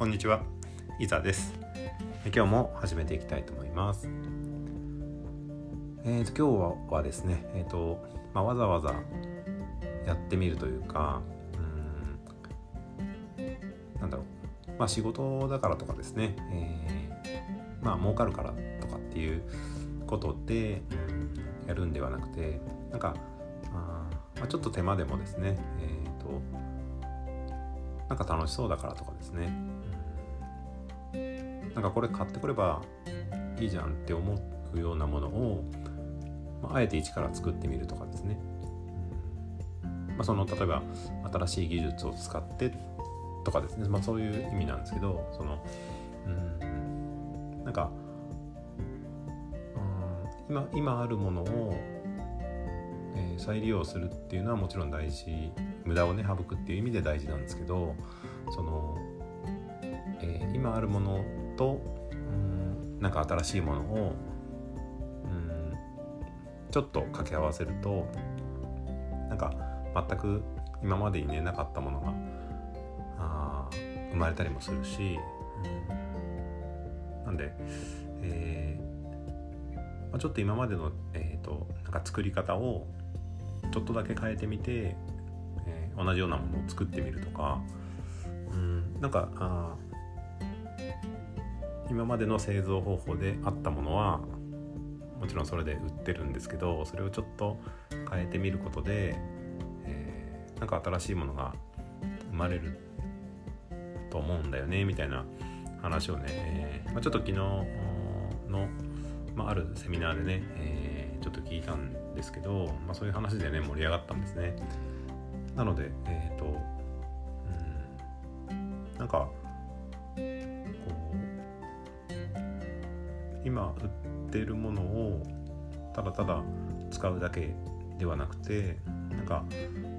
こんにちは。いざです。今日も始めていきたいと思います。えー、と今日はですね、えーとまあ、わざわざやってみるというか、うんなんだろう、まあ、仕事だからとかですね、えーまあ儲かるからとかっていうことで、やるんではなくて、なんか、あまあ、ちょっと手間でもですね、えー、となんか楽しそうだからとかですね、なんかこれ買ってくればいいじゃんって思うようなものを、まあ、あえて一から作ってみるとかですね、うん。まあ、その例えば新しい技術を使ってとかですね、まあ、そういう意味なんですけどその、うん、なんか、うん、今今あるものを、えー再利用するっていうのはもちろん大事無駄をね省くっていう意味で大事なんですけどその、えー今あるものと、うん、なんか新しいものを、うん、ちょっと掛け合わせるとなんか全く今までにねなかったものがあ生まれたりもするし、うんなんで、えーまあ、ちょっと今までの、えー、となんか作り方をちょっとだけ変えてみて、えー同じようなものを作ってみるとか、うん、なんかあ今までの製造方法であったものはもちろんそれで売ってるんですけどそれをちょっと変えてみることで、えーなんか新しいものが生まれると思うんだよねみたいな話をね、えーまあ、ちょっと昨日の、まあ、あるセミナーでね、えーちょっと聞いたんですけど、まあ、そういう話でね盛り上がったんですね。なのでえっ、と、うん、なんか今売ってるものをただただ使うだけではなくてなんか、うん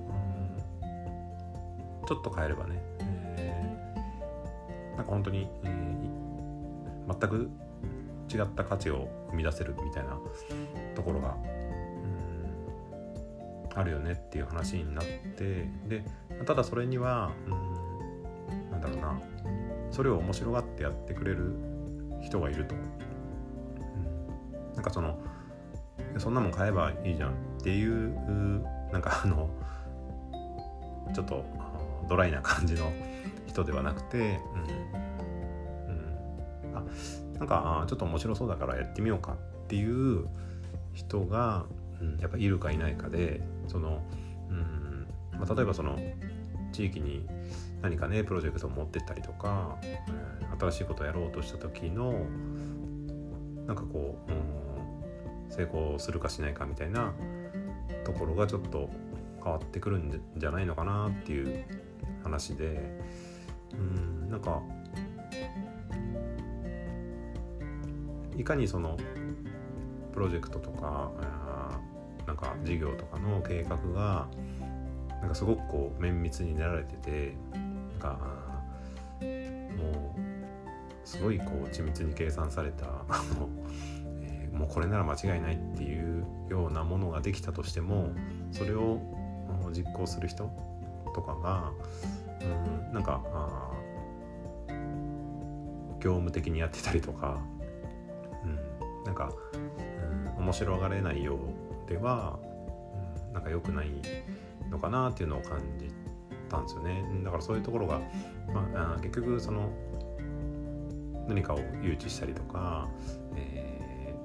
ちょっと変えればね、えーなんか本当に、えー全く違った価値を生み出せるみたいなところが、あるよねっていう話になってでただそれには、うん、なんだろうなそれを面白がってやってくれる人がいると、なんかそのそんなもん買えばいいじゃんっていうなんかあのちょっとドライな感じの人ではなくて、うん。うん、あなんかちょっと面白そうだからやってみようかっていう人が、うん、やっぱいるかいないかでその、うんまあ、例えばその地域に何かねプロジェクトを持ってったりとか、えー新しいことをやろうとした時のなんかこう、うん、成功するかしないかみたいなところがちょっと変わってくるんじゃないのかなっていう話でうんなんかいかにそのプロジェクトとかあーなんか事業とかの計画がなんかすごくこう綿密に練られててなんかもうすごいこう緻密に計算された あの、えーもうこれなら間違いないっていうようなものができたとしてもそれを実行する人とかがうんなんかあ業務的にやってたりとか、うん、なんか、うん、面白がれないようでは、うん、なんか良くないのかなっていうのを感じたんですよね。だからそういうところが、まあ、あ結局その何かを誘致したりとか、えー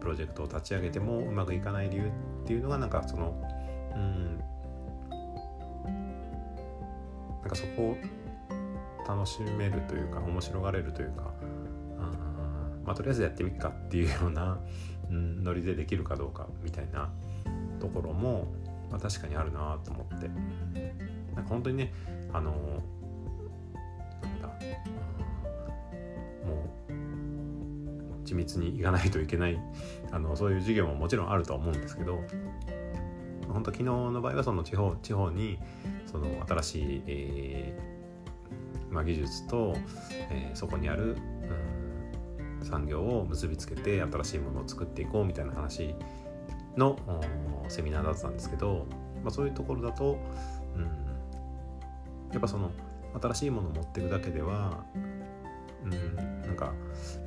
プロジェクトを立ち上げてもうまくいかない理由っていうのがなんかそのうんなんかそこを楽しめるというか面白がれるというかあまあとりあえずやってみっかっていうような、うん、ノリでできるかどうかみたいなところも、まあ、確かにあるなと思って。なんか本当にねあのなんだうん緻密にいかないといけないあのそういう授業ももちろんあるとは思うんですけど本当昨日の場合はその地方地方にその新しい、えーまあ、技術と、えーそこにある、うん産業を結びつけて新しいものを作っていこうみたいな話のセミナーだったんですけど、まあ、そういうところだと、うん、やっぱその新しいものを持っていくだけではうんなんか、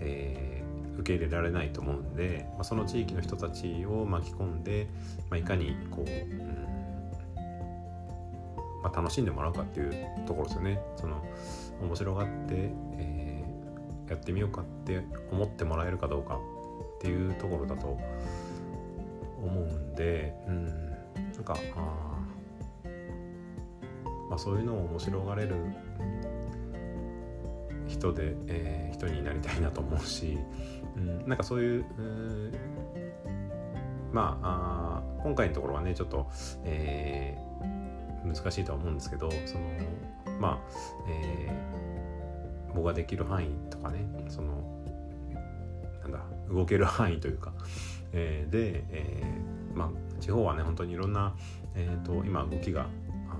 え、受け入れられないと思うんで、まあ、その地域の人たちを巻き込んで、まあ、いかにこう、うんまあ、楽しんでもらうかっていうところですよね。その面白がって、えー、やってみようかって思ってもらえるかどうかっていうところだと思うんで、うん、なんかあ、まあ、そういうのを面白がれる人で、えー、人になりたいなと思うし、うん、なんかそういう、まああ今回のところはねちょっと、えー、難しいとは思うんですけどそのまあ、えー、僕ができる範囲とかねそのなんだ動ける範囲というか、えー、で、えー、まあ地方はね本当にいろんな、えーと、今動きが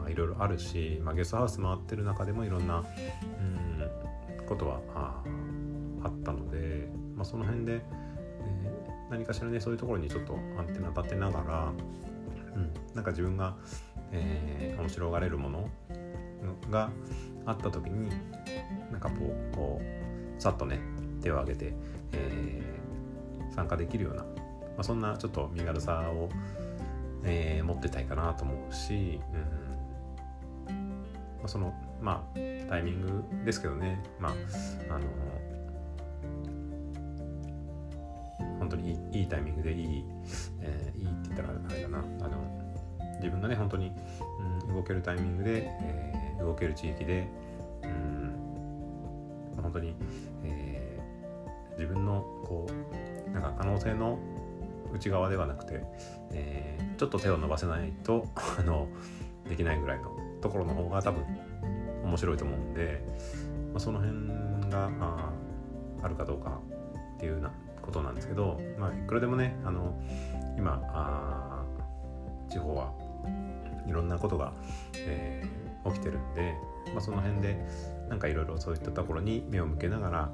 いろいろあるし、まあ、ゲストハウス回ってる中でもいろんな、うん、ことはああったので、まあ、その辺で、えー、何かしらねそういうところにちょっとアンテナ立てながら、うん、なんか自分が、えー、面白がれるものがあった時になんかこうこうさっとね手を挙げて、えー、参加できるような、まあ、そんなちょっと身軽さを、えー、持ってたいかなと思うし、うんまあ、そのまあタイミングですけどね。まああのいいタイミングでいい、えー、いいって言ったらあれだな。あの自分がね本当に、うん、動けるタイミングで、えー、動ける地域で、うん、本当に、えー、自分のこうなんか可能性の内側ではなくて、えー、ちょっと手を伸ばせないと あのできないぐらいのところの方が多分面白いと思うんで、まあ、その辺がああるかどうかっていうなことなんですけど、まあ、いくらでもねあの今あ地方はいろんなことが、えー、起きてるんで、まあ、その辺でなんかいろいろそういったところに目を向けながら、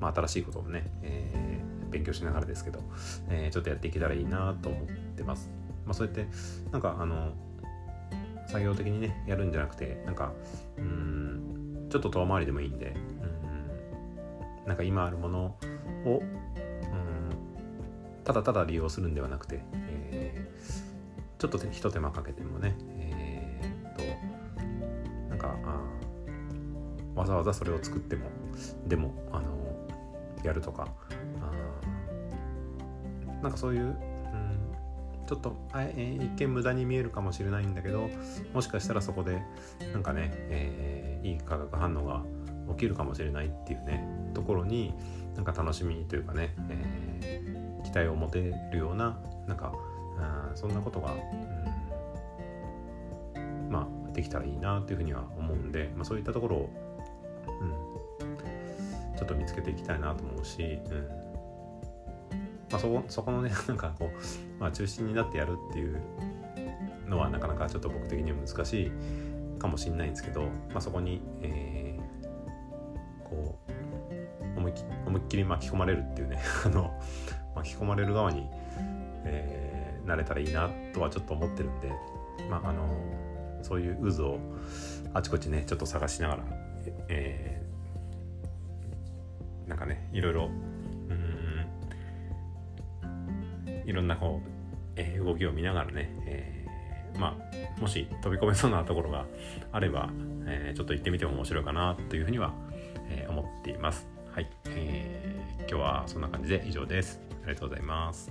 まあ、新しいことをね、えー、勉強しながらですけど、えー、ちょっとやっていけたらいいなと思ってます。まあ、そうやってなんかあの作業的にねやるんじゃなくてなんかうんちょっと遠回りでもいいんでなんか今あるものをうんただただ利用するんではなくて、えー、ちょっとひと手間かけてもね、えー、となんかあわざわざそれを作ってもでもあのやるとかあなんかそういう、うん、ちょっとあ、えー、一見無駄に見えるかもしれないんだけどもしかしたらそこでなんかね、えー、いい化学反応が起きるかもしれないっていうねところになんか楽しみというかね、えー期待を持てるようななんかあそんなことが、うん、まあできたらいいなというふうには思うんで、まあ、そういったところを、うん、ちょっと見つけていきたいなと思うし、うん。まあ、そこそこのね なんかこう、まあ、中心になってやるっていうのはなかなかちょっと僕的には難しいかもしれないんですけど、まあ、そこに、えー、思いっきり巻き込まれるっていうね あの巻き込まれる側に、えー、なれたらいいなとはちょっと思ってるんで、まああのそういう渦をあちこちねちょっと探しながら、えー、なんかねいろいろうんいろんなこう、えー、動きを見ながらね、えー、まあもし飛び込めそうなところがあれば、えー、ちょっと行ってみても面白いかなというふうには、えー、思っています。はい、えー、今日はそんな感じで以上です。ありがとうございます。